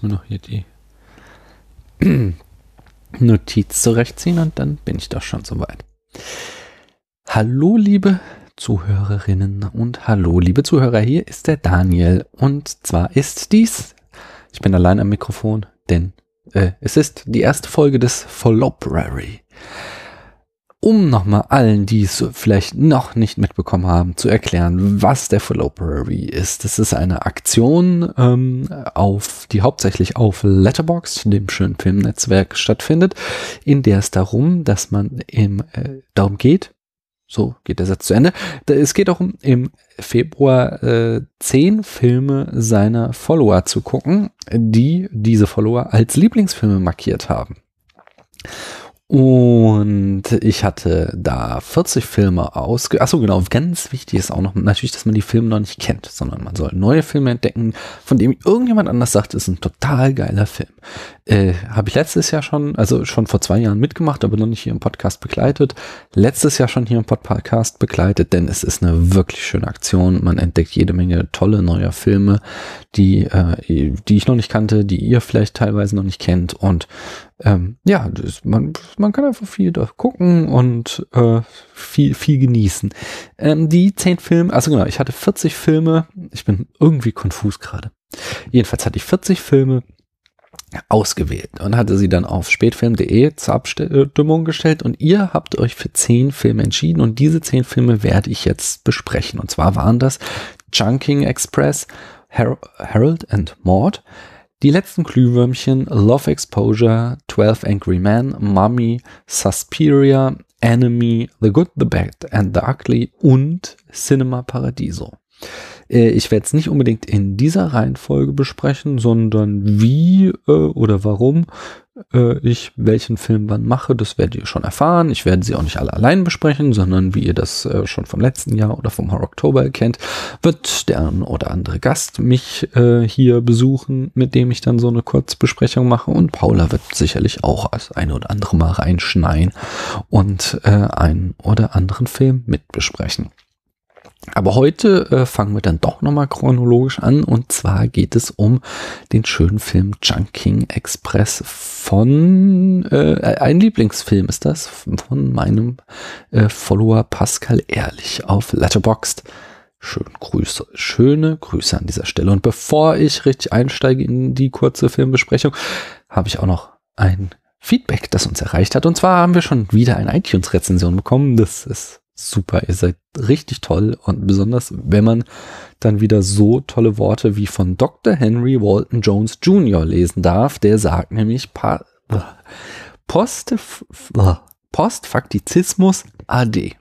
ich mir noch hier die Notiz zurechtziehen und dann bin ich doch schon soweit. Hallo, liebe Zuhörerinnen und hallo, liebe Zuhörer. Hier ist der Daniel und zwar ist dies, ich bin allein am Mikrofon, denn äh, es ist die erste Folge des Follobrary um nochmal allen, die es vielleicht noch nicht mitbekommen haben, zu erklären, was der Falloperary ist. Das ist eine Aktion, ähm, auf, die hauptsächlich auf Letterboxd, dem schönen Filmnetzwerk, stattfindet, in der es darum, dass man im, äh, darum geht, so geht der Satz zu Ende. Es geht darum, im Februar äh, zehn Filme seiner Follower zu gucken, die diese Follower als Lieblingsfilme markiert haben. Und ich hatte da 40 Filme ausge... Achso, genau, ganz wichtig ist auch noch natürlich, dass man die Filme noch nicht kennt, sondern man soll neue Filme entdecken, von dem irgendjemand anders sagt, ist ein total geiler Film. Äh, Habe ich letztes Jahr schon, also schon vor zwei Jahren mitgemacht, aber noch nicht hier im Podcast begleitet. Letztes Jahr schon hier im Podcast begleitet, denn es ist eine wirklich schöne Aktion. Man entdeckt jede Menge tolle neue Filme, die, äh, die ich noch nicht kannte, die ihr vielleicht teilweise noch nicht kennt und ähm, ja, das, man, man kann einfach viel da gucken und äh, viel, viel genießen. Ähm, die zehn Filme, also genau, ich hatte 40 Filme, ich bin irgendwie konfus gerade. Jedenfalls hatte ich 40 Filme ausgewählt und hatte sie dann auf spätfilm.de zur Abstimmung gestellt und ihr habt euch für zehn Filme entschieden und diese zehn Filme werde ich jetzt besprechen. Und zwar waren das Junking Express, Harold and Maud, die letzten Glühwürmchen, Love Exposure, 12 Angry Men, Mummy, Suspiria, Enemy, The Good, The Bad and The Ugly und Cinema Paradiso. Äh, ich werde es nicht unbedingt in dieser Reihenfolge besprechen, sondern wie äh, oder warum äh, ich welchen Film wann mache, das werdet ihr schon erfahren. Ich werde sie auch nicht alle allein besprechen, sondern wie ihr das schon vom letzten Jahr oder vom Horror Oktober kennt, wird der ein oder andere Gast mich hier besuchen, mit dem ich dann so eine Kurzbesprechung mache und Paula wird sicherlich auch als eine oder andere Mal reinschneien und einen oder anderen Film mitbesprechen. Aber heute äh, fangen wir dann doch nochmal chronologisch an und zwar geht es um den schönen Film Junking Express von, äh, ein Lieblingsfilm ist das, von meinem äh, Follower Pascal Ehrlich auf Letterboxd. Schön Grüße, schöne Grüße an dieser Stelle. Und bevor ich richtig einsteige in die kurze Filmbesprechung, habe ich auch noch ein Feedback, das uns erreicht hat. Und zwar haben wir schon wieder eine iTunes-Rezension bekommen. Das ist super. Ihr seid richtig toll und besonders, wenn man dann wieder so tolle Worte wie von Dr. Henry Walton Jones Jr. lesen darf. Der sagt nämlich Postfaktizismus AD.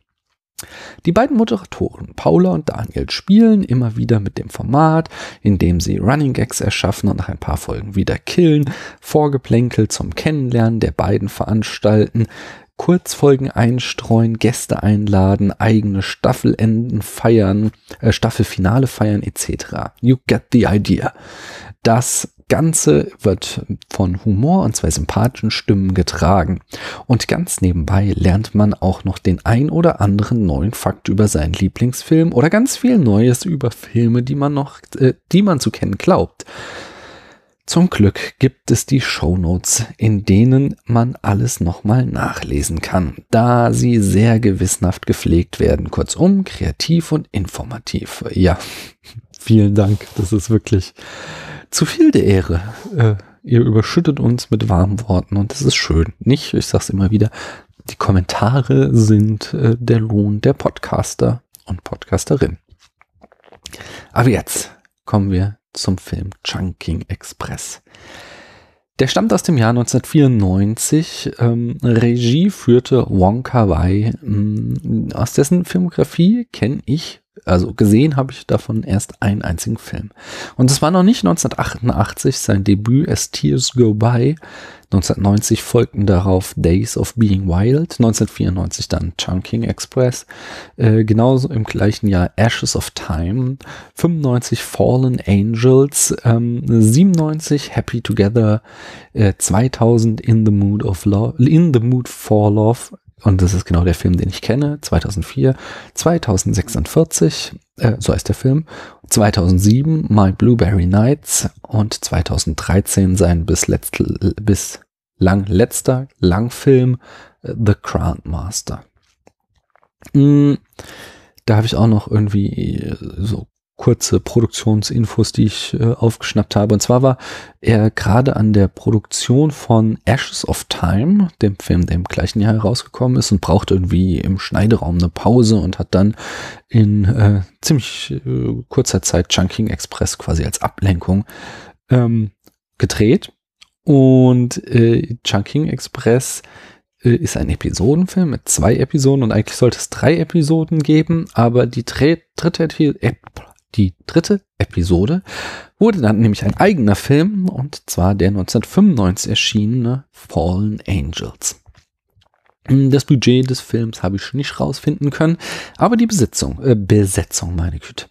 Die beiden Moderatoren, Paula und Daniel, spielen immer wieder mit dem Format, indem sie Running Gags erschaffen und nach ein paar Folgen wieder killen, Vorgeplänkel zum Kennenlernen der beiden veranstalten, Kurzfolgen einstreuen, Gäste einladen, eigene Staffelenden feiern, äh, Staffelfinale feiern etc. You get the idea. Das Ganze wird von Humor und zwei sympathischen Stimmen getragen. Und ganz nebenbei lernt man auch noch den ein oder anderen neuen Fakt über seinen Lieblingsfilm oder ganz viel Neues über Filme, die man noch, äh, die man zu kennen glaubt. Zum Glück gibt es die Shownotes, in denen man alles nochmal nachlesen kann, da sie sehr gewissenhaft gepflegt werden. Kurzum, kreativ und informativ. Ja, vielen Dank. Das ist wirklich zu viel der Ehre. Äh, ihr überschüttet uns mit warmen Worten und das ist schön. Nicht, ich sag's immer wieder, die Kommentare sind äh, der Lohn der Podcaster und Podcasterin. Aber jetzt kommen wir zum Film Chunking Express. Der stammt aus dem Jahr 1994. Ähm, Regie führte Wong Kar Wai. Ähm, aus dessen Filmografie kenne ich Also gesehen habe ich davon erst einen einzigen Film. Und es war noch nicht 1988 sein Debüt As Tears Go By. 1990 folgten darauf Days of Being Wild, 1994 dann Chunking Express, äh, genauso im gleichen Jahr Ashes of Time, 95 Fallen Angels, ähm, 97 Happy Together, äh, 2000 In the Mood of Love, In the Mood for Love, und das ist genau der Film, den ich kenne, 2004, 2046, äh, so heißt der Film, 2007 My Blueberry Nights und 2013 sein bis bislang letzter Langfilm äh, The Grandmaster. Mm, da habe ich auch noch irgendwie äh, so kurze Produktionsinfos, die ich äh, aufgeschnappt habe. Und zwar war er gerade an der Produktion von Ashes of Time, dem Film, der im gleichen Jahr herausgekommen ist und brauchte irgendwie im Schneideraum eine Pause und hat dann in äh, ziemlich äh, kurzer Zeit Chunking Express quasi als Ablenkung ähm, gedreht. Und äh, Chunking Express äh, ist ein Episodenfilm mit zwei Episoden und eigentlich sollte es drei Episoden geben, aber die dritte, Episode, die dritte Episode wurde dann nämlich ein eigener Film und zwar der 1995 erschienene Fallen Angels. Das Budget des Films habe ich nicht rausfinden können, aber die Besitzung, äh, Besetzung, meine Güte.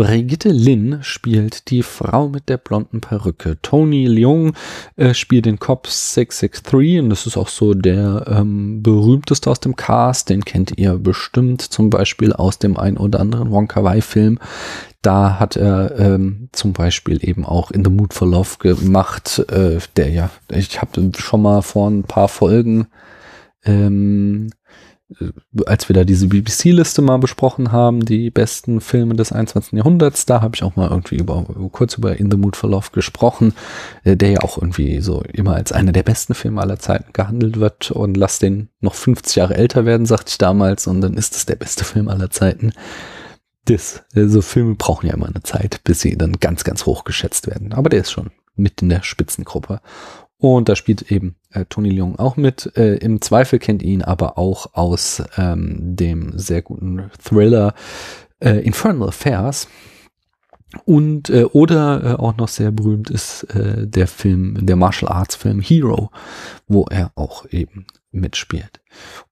Brigitte Lin spielt die Frau mit der blonden Perücke. Tony Leung äh, spielt den Cop 663 und das ist auch so der ähm, berühmteste aus dem Cast. Den kennt ihr bestimmt zum Beispiel aus dem ein oder anderen Wonka Wai Film. Da hat er ähm, zum Beispiel eben auch In the Mood for Love gemacht, äh, der ja, ich habe schon mal vor ein paar Folgen ähm, äh, als wir da diese BBC-Liste mal besprochen haben, die besten Filme des 21. Jahrhunderts, da habe ich auch mal irgendwie über, kurz über In the Mood for Love gesprochen, äh, der ja auch irgendwie so immer als einer der besten Filme aller Zeiten gehandelt wird und lass den noch 50 Jahre älter werden, sagte ich damals, und dann ist es der beste Film aller Zeiten. Das, so also Filme brauchen ja immer eine Zeit, bis sie dann ganz, ganz hoch geschätzt werden. Aber der ist schon mit in der Spitzengruppe. Und da spielt eben äh, Tony Leung auch mit. Äh, Im Zweifel kennt ihn aber auch aus ähm, dem sehr guten Thriller äh, Infernal Affairs. Und äh, oder äh, auch noch sehr berühmt ist äh, der Film, der Martial Arts Film Hero, wo er auch eben mitspielt.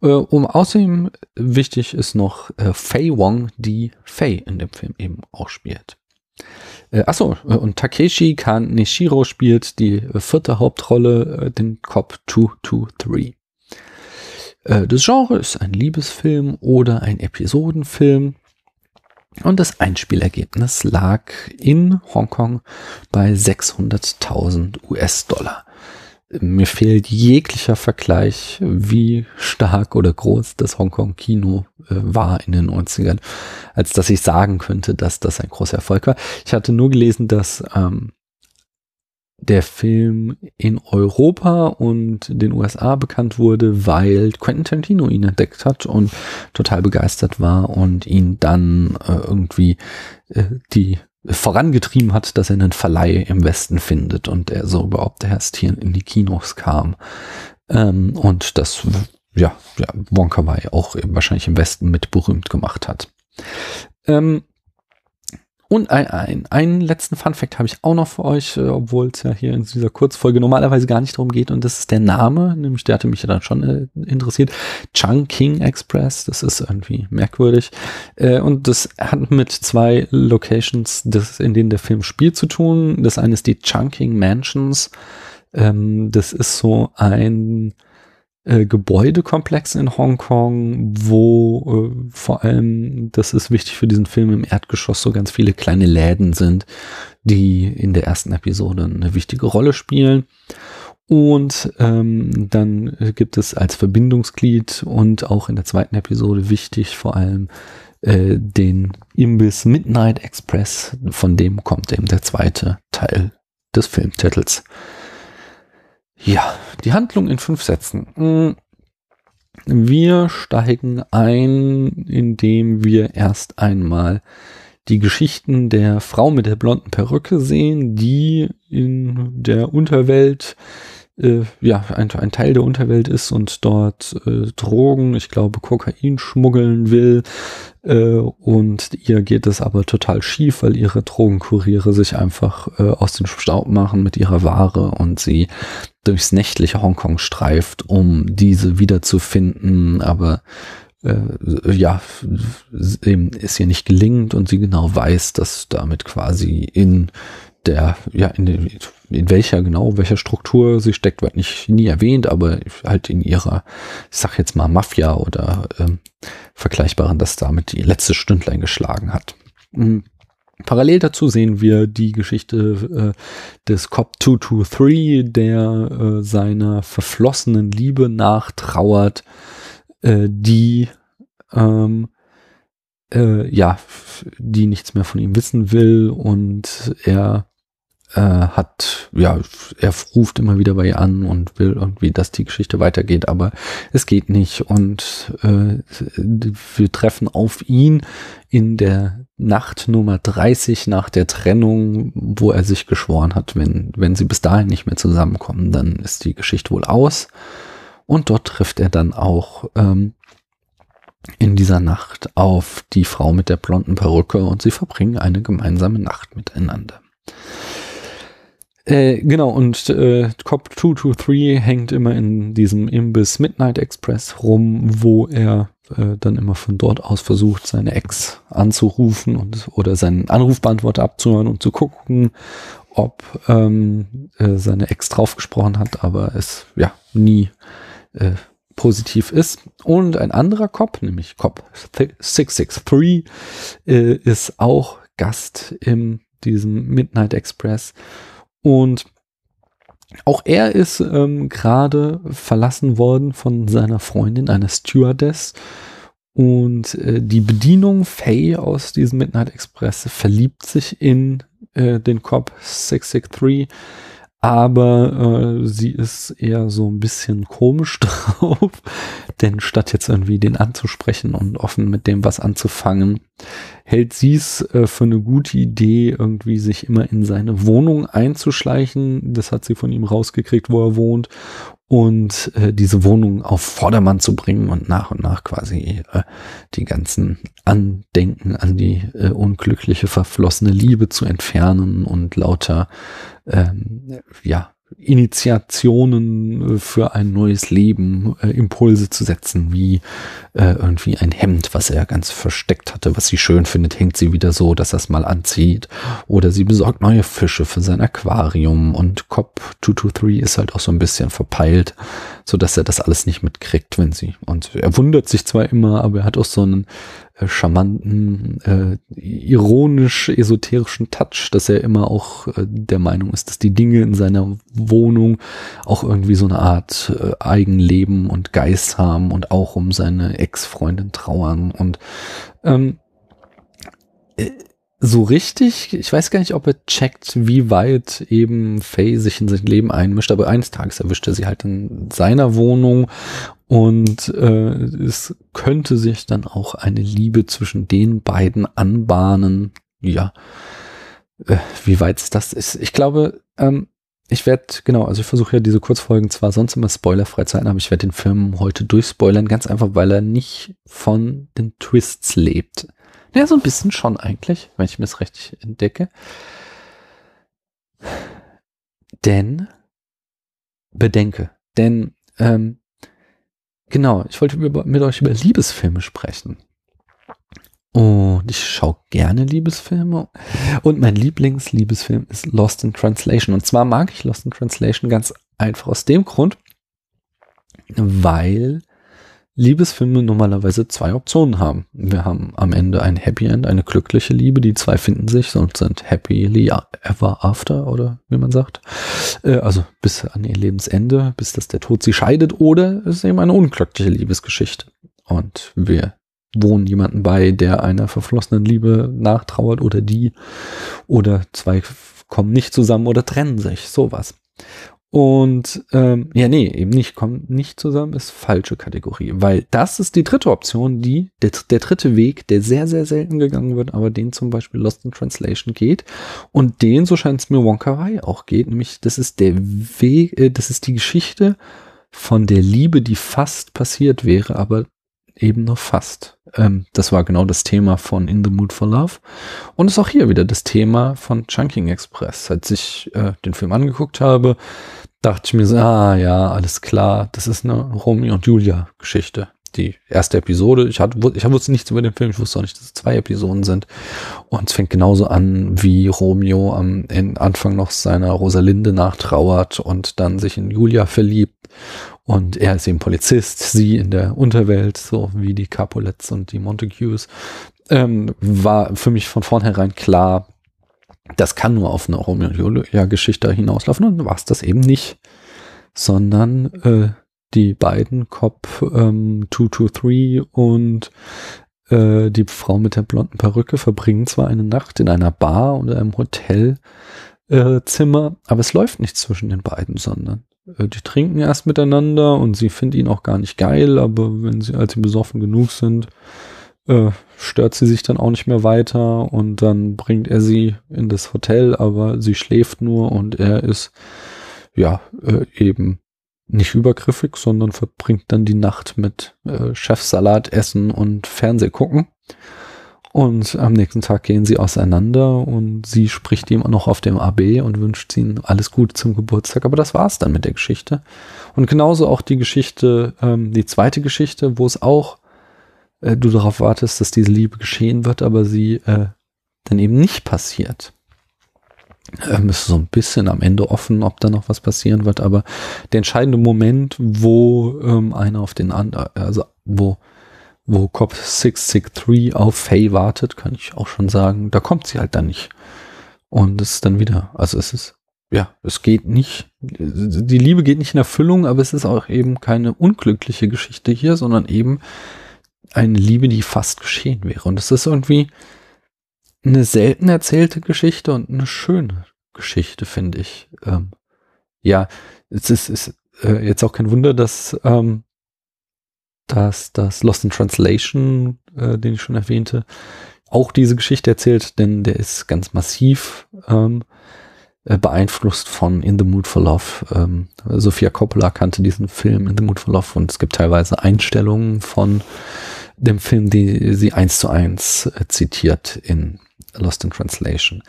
Äh, um außerdem wichtig ist noch äh, Fei Wong, die Fei in dem Film eben auch spielt. Äh, achso, äh, und Takeshi Kaneshiro spielt die vierte Hauptrolle, äh, den Cop 223. Äh, das Genre ist ein Liebesfilm oder ein Episodenfilm. Und das Einspielergebnis lag in Hongkong bei 600.000 US-Dollar mir fehlt jeglicher Vergleich, wie stark oder groß das Hongkong-Kino äh, war in den 90ern, als dass ich sagen könnte, dass das ein großer Erfolg war. Ich hatte nur gelesen, dass ähm, der Film in Europa und den USA bekannt wurde, weil Quentin Tarantino ihn entdeckt hat und total begeistert war und ihn dann äh, irgendwie äh, die vorangetrieben hat, dass er einen Verleih im Westen findet und er so überhaupt erst hier in die Kinos kam. Ähm, und das, ja, ja, Wonka Wai auch wahrscheinlich im Westen mit berühmt gemacht hat. Ähm, und ein, ein, einen letzten Fun Fact habe ich auch noch für euch, äh, obwohl es ja hier in dieser Kurzfolge normalerweise gar nicht darum geht. Und das ist der Name, nämlich der hatte mich ja dann schon äh, interessiert. Chungking Express, das ist irgendwie merkwürdig. Äh, und das hat mit zwei Locations, das, in denen der Film spielt, zu tun. Das eine ist die Chungking Mansions. Ähm, das ist so ein äh, Gebäudekomplex in Hongkong, wo äh, vor allem, das ist wichtig für diesen Film, im Erdgeschoss so ganz viele kleine Läden sind, die in der ersten Episode eine wichtige Rolle spielen. Und ähm, dann gibt es als Verbindungsglied und auch in der zweiten Episode wichtig vor allem äh, den Imbiss Midnight Express, von dem kommt eben der zweite Teil des Filmtitels. Ja, die Handlung in fünf Sätzen. Mm, wir steigen ein, indem wir erst einmal die Geschichten der Frau mit der blonden Perücke sehen, die in der Unterwelt äh, ja, ein, ein Teil der Unterwelt ist und dort äh, Drogen, ich glaube Kokain schmuggeln will. Äh, und ihr geht es aber total schief, weil ihre Drogenkuriere sich einfach äh, aus dem Staub machen mit ihrer Ware und sie durchs nächtliche Hongkong streift, um diese wiederzufinden, aber äh, ja, eben ist ihr nicht gelingt und sie genau weiß, dass damit quasi in der, ja, in, in welcher genau, welcher Struktur sie steckt, wird nicht nie erwähnt, aber halt in ihrer, ich sag jetzt mal Mafia oder ähm, vergleichbaren, dass damit die letzte Stündlein geschlagen hat. Mhm. Parallel dazu sehen wir die Geschichte äh, des Cop 223, der äh, seiner verflossenen Liebe nachtrauert, äh, die ähm, äh, ja, die nichts mehr von ihm wissen will und er äh, hat, ja, er ruft immer wieder bei ihr an und will irgendwie, dass die Geschichte weitergeht, aber es geht nicht und äh, wir treffen auf ihn in der Nacht Nummer 30 nach der Trennung, wo er sich geschworen hat, wenn, wenn sie bis dahin nicht mehr zusammenkommen, dann ist die Geschichte wohl aus. Und dort trifft er dann auch ähm, in dieser Nacht auf die Frau mit der blonden Perücke und sie verbringen eine gemeinsame Nacht miteinander. Äh, genau, und äh, Cop 223 hängt immer in diesem Imbiss Midnight Express rum, wo er äh, dann immer von dort aus versucht, seine Ex anzurufen und oder seinen Anrufbeantworter abzuhören und zu gucken, ob ähm, äh, seine Ex draufgesprochen hat, aber es ja nie äh, positiv ist. Und ein anderer Cop, nämlich Cop 663, äh, ist auch Gast in diesem Midnight Express. Und auch er ist ähm, gerade verlassen worden von seiner Freundin, einer Stewardess. Und äh, die Bedienung Faye aus diesem Midnight Express verliebt sich in äh, den Cop 663 aber äh, sie ist eher so ein bisschen komisch drauf, denn statt jetzt irgendwie den anzusprechen und offen mit dem was anzufangen, hält sie es äh, für eine gute Idee, irgendwie sich immer in seine Wohnung einzuschleichen. Das hat sie von ihm rausgekriegt, wo er wohnt und äh, diese Wohnung auf Vordermann zu bringen und nach und nach quasi äh, die ganzen Andenken an die äh, unglückliche, verflossene Liebe zu entfernen und lauter ähm, ja Initiationen äh, für ein neues Leben, äh, Impulse zu setzen, wie äh, irgendwie ein Hemd, was er ganz versteckt hatte, was sie schön findet, hängt sie wieder so, dass er es mal anzieht. Oder sie besorgt neue Fische für sein Aquarium und Cop 223 ist halt auch so ein bisschen verpeilt, so dass er das alles nicht mitkriegt, wenn sie. Und er wundert sich zwar immer, aber er hat auch so einen charmanten, äh, ironisch-esoterischen Touch, dass er immer auch äh, der Meinung ist, dass die Dinge in seiner Wohnung auch irgendwie so eine Art äh, Eigenleben und Geist haben und auch um seine Ex-Freundin trauern und ähm, äh, so richtig, ich weiß gar nicht, ob er checkt, wie weit eben Faye sich in sein Leben einmischt, aber eines Tages erwischt er sie halt in seiner Wohnung und äh, es könnte sich dann auch eine Liebe zwischen den beiden anbahnen. Ja, äh, wie weit es das ist. Ich glaube, ähm, ich werde, genau, also ich versuche ja diese Kurzfolgen zwar sonst immer spoilerfrei zu halten, aber ich werde den Film heute durchspoilern, ganz einfach, weil er nicht von den Twists lebt. Ja, so ein bisschen schon eigentlich, wenn ich mir das richtig entdecke. Denn, bedenke, denn ähm, Genau, ich wollte mit euch über Liebesfilme sprechen. Und ich schaue gerne Liebesfilme. Und mein Lieblingsliebesfilm ist Lost in Translation. Und zwar mag ich Lost in Translation ganz einfach aus dem Grund, weil Liebesfilme normalerweise zwei Optionen haben. Wir haben am Ende ein Happy End, eine glückliche Liebe, die zwei finden sich und sind happily ever after oder wie man sagt. Äh, also bis an ihr Lebensende, bis dass der Tod sie scheidet oder es ist eben eine unglückliche Liebesgeschichte. Und wir wohnen jemanden bei, der einer verflossenen Liebe nachtrauert oder die oder zwei kommen nicht zusammen oder trennen sich, sowas. Und ähm, ja, nee, eben nicht, kommt nicht zusammen, ist falsche Kategorie, weil das ist die dritte Option, die, der, der dritte Weg, der sehr, sehr selten gegangen wird, aber den zum Beispiel Lost in Translation geht und den, so scheint es mir Wonka auch geht, nämlich das ist der Weg, äh, das ist die Geschichte von der Liebe, die fast passiert wäre, aber eben nur fast. Ähm, das war genau das Thema von In the Mood for Love. Und ist auch hier wieder das Thema von Chunking Express. Als ich äh, den Film angeguckt habe, dachte ich mir so, ah ja, alles klar, das ist eine Romeo und Julia Geschichte. Die erste Episode, ich, hatte, ich wusste nichts über den Film, ich wusste auch nicht, dass es zwei Episoden sind. Und es fängt genauso an, wie Romeo am Anfang noch seiner Rosalinde nachtrauert und dann sich in Julia verliebt. Und er ist eben Polizist, sie in der Unterwelt, so wie die Capulets und die Montagues. Ähm, war für mich von vornherein klar, das kann nur auf eine Romeo Julia-Geschichte hinauslaufen und war es das eben nicht, sondern äh, die beiden Cop ähm, 223 und äh, die Frau mit der blonden Perücke verbringen zwar eine Nacht in einer Bar oder einem Hotelzimmer, äh, aber es läuft nicht zwischen den beiden, sondern die trinken erst miteinander und sie finden ihn auch gar nicht geil, aber wenn sie, als sie besoffen genug sind, äh, stört sie sich dann auch nicht mehr weiter und dann bringt er sie in das Hotel, aber sie schläft nur und er ist ja äh, eben nicht übergriffig, sondern verbringt dann die Nacht mit äh, Chefsalat essen und Fernseh gucken. Und am nächsten Tag gehen sie auseinander und sie spricht ihm noch auf dem AB und wünscht ihm alles Gute zum Geburtstag. Aber das war's dann mit der Geschichte. Und genauso auch die Geschichte, ähm, die zweite Geschichte, wo es auch äh, du darauf wartest, dass diese Liebe geschehen wird, aber sie äh, dann eben nicht passiert. Ähm, ist so ein bisschen am Ende offen, ob da noch was passieren wird, aber der entscheidende Moment, wo ähm, einer auf den anderen, also wo wo Cop 663 auf Faye wartet, kann ich auch schon sagen, da kommt sie halt dann nicht. Und es ist dann wieder, also es ist, ja, es geht nicht, die Liebe geht nicht in Erfüllung, aber es ist auch eben keine unglückliche Geschichte hier, sondern eben eine Liebe, die fast geschehen wäre. Und es ist irgendwie eine selten erzählte Geschichte und eine schöne Geschichte, finde ich. Ähm, ja, es ist, ist äh, jetzt auch kein Wunder, dass, ähm, dass das Lost in Translation, äh, den ich schon erwähnte, auch diese Geschichte erzählt, denn der ist ganz massiv ähm, äh, beeinflusst von In the Mood for Love. Ähm, Sophia Coppola kannte diesen Film In the Mood for Love und es gibt teilweise Einstellungen von dem Film, die sie eins zu eins äh, zitiert in Lost in Translation.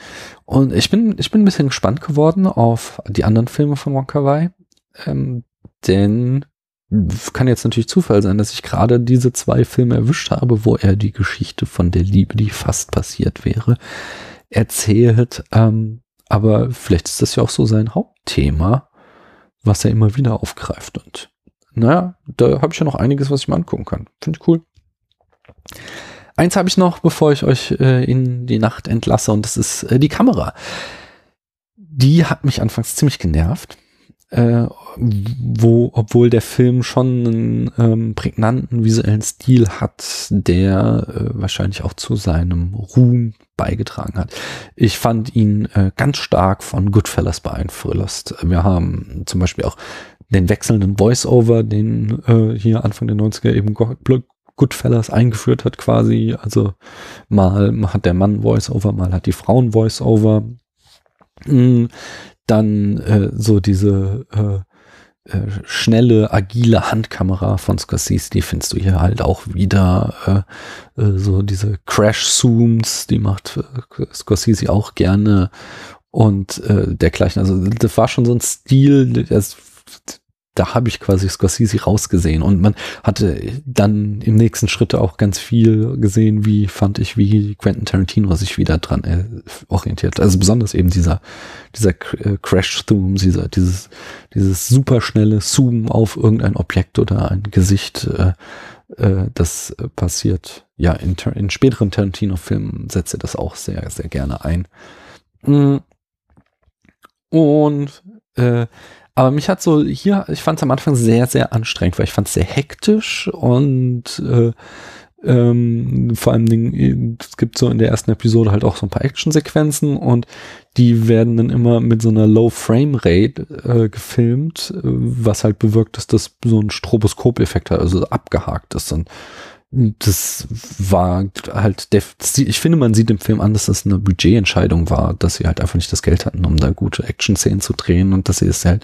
Und ich bin, ich bin ein bisschen gespannt geworden auf die anderen Filme von Wonka Wai, ähm, denn kann jetzt natürlich Zufall sein, dass ich gerade diese zwei Filme erwischt habe, wo er die Geschichte von der Liebe, die fast passiert wäre, erzählt. Ähm, aber vielleicht ist das ja auch so sein Hauptthema, was er immer wieder aufgreift. Und naja, da habe ich ja noch einiges, was ich mir angucken kann. Finde ich cool. Eins habe ich noch, bevor ich euch äh, in die Nacht entlasse, und das ist äh, die Kamera. Die hat mich anfangs ziemlich genervt, äh, wo, obwohl der Film schon einen ähm, prägnanten visuellen Stil hat, der äh, wahrscheinlich auch zu seinem Ruhm beigetragen hat. Ich fand ihn äh, ganz stark von Goodfellas beeinflusst. Wir haben zum Beispiel auch den wechselnden Voice-Over, den äh, hier Anfang der 90er eben Goodfellas eingeführt hat quasi. Also mal hat der Mann Voice-Over, mal hat die Frauen Voice-Over. Dann äh, so diese äh, äh, schnelle, agile Handkamera von Scorsese, die findest du hier halt auch wieder. Äh, äh, so diese Crash-Zooms, die macht äh, Scorsese auch gerne und äh, dergleichen. Also das war schon so ein Stil, das, da habe ich quasi Scorsese rausgesehen und man hatte dann im nächsten Schritt auch ganz viel gesehen, wie fand ich, wie Quentin Tarantino sich wieder dran äh, orientiert. Also besonders eben dieser, dieser äh, Crash-Zoom, dieser, dieses, dieses superschnelle Zoom auf irgendein Objekt oder ein Gesicht, äh, äh, das passiert. Ja, in, in späteren Tarantino-Filmen setzt er das auch sehr, sehr gerne ein. Mm. Und äh, aber mich hat so hier, ich fand es am Anfang sehr, sehr anstrengend, weil ich fand es sehr hektisch und äh, Ähm, vor allem, Dingen, es gibt so in der ersten Episode halt auch so ein paar Actionsequenzen und die werden dann immer mit so einer Low Frame Rate äh, gefilmt, äh, was halt bewirkt, dass das so ein Stroboskop-Effekt hat, also abgehakt ist. Und das war halt, ich finde, man sieht im Film an, dass das eine Budgetentscheidung war, dass sie halt einfach nicht das Geld hatten, um da gute Action-Szenen zu drehen und dass sie es halt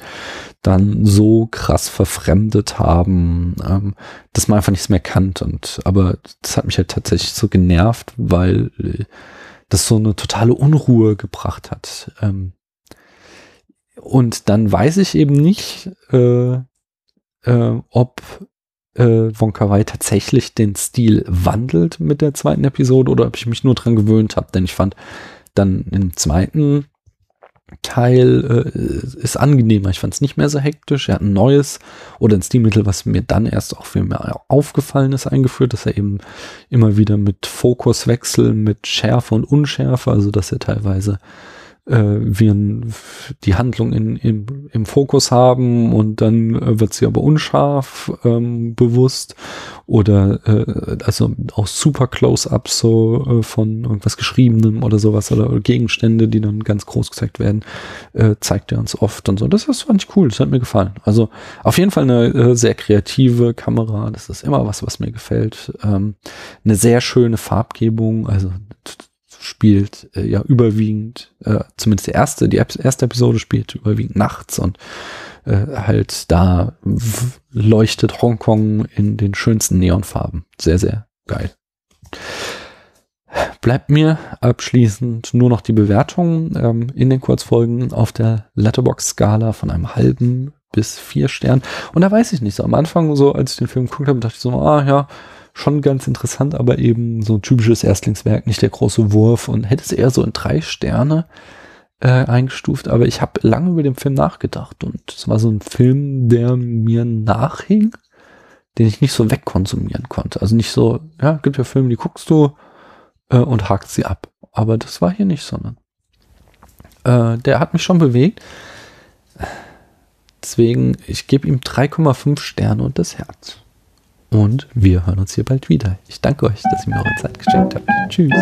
dann so krass verfremdet haben, ähm, dass man einfach nichts mehr kannt. Und aber das hat mich halt tatsächlich so genervt, weil äh, das so eine totale Unruhe gebracht hat. Ähm, und dann weiß ich eben nicht, äh, äh, ob äh, Von Kawai tatsächlich den Stil wandelt mit der zweiten Episode oder ob ich mich nur dran gewöhnt habe. Denn ich fand dann im zweiten Teil äh, ist angenehmer. Ich fand es nicht mehr so hektisch. Er hat ein neues oder ein Stilmittel, was mir dann erst auch viel mehr aufgefallen ist, eingeführt, dass er eben immer wieder mit Fokuswechsel, mit Schärfe und Unschärfe, also dass er teilweise äh, wir die Handlung in, im, im Fokus haben und dann äh, wird sie aber unscharf ähm, bewusst oder äh, also auch super Close-ups so äh, von irgendwas Geschriebenem oder sowas oder, Gegenstände, die dann ganz groß gezeigt werden, äh, zeigt er uns oft und so. Das, das fand ich cool, das hat mir gefallen. Also auf jeden Fall eine äh, sehr kreative Kamera, das ist immer was, was mir gefällt. Ähm, eine sehr schöne Farbgebung, also spielt äh, ja überwiegend, äh, zumindest die erste, die erste Episode spielt überwiegend nachts und äh, halt da leuchtet Hongkong in den schönsten Neonfarben. Sehr, sehr geil. Bleibt mir abschließend nur noch die Bewertung ähm, in den Kurzfolgen auf der Letterbox-Skala von einem halben bis vier Sternen. Und da weiß ich nicht so. Am Anfang, so als ich den Film geguckt habe, dachte ich so, ah ja, schon ganz interessant, aber eben so ein typisches Erstlingswerk, nicht der große Wurf und hätte es eher so in drei Sterne äh, eingestuft. Aber ich habe lange über den Film nachgedacht und es war so ein Film, der mir nachhing, den ich nicht so wegkonsumieren konnte. Also nicht so, ja, gibt ja Filme, die guckst du äh, und hakst sie ab. Aber das war hier nicht, sondern äh, der hat mich schon bewegt. Deswegen, ich gebe ihm 3,5 Sterne und das Herz. Und wir hören uns hier bald wieder. Ich danke euch, dass ihr mir eure Zeit geschenkt habt. Tschüss.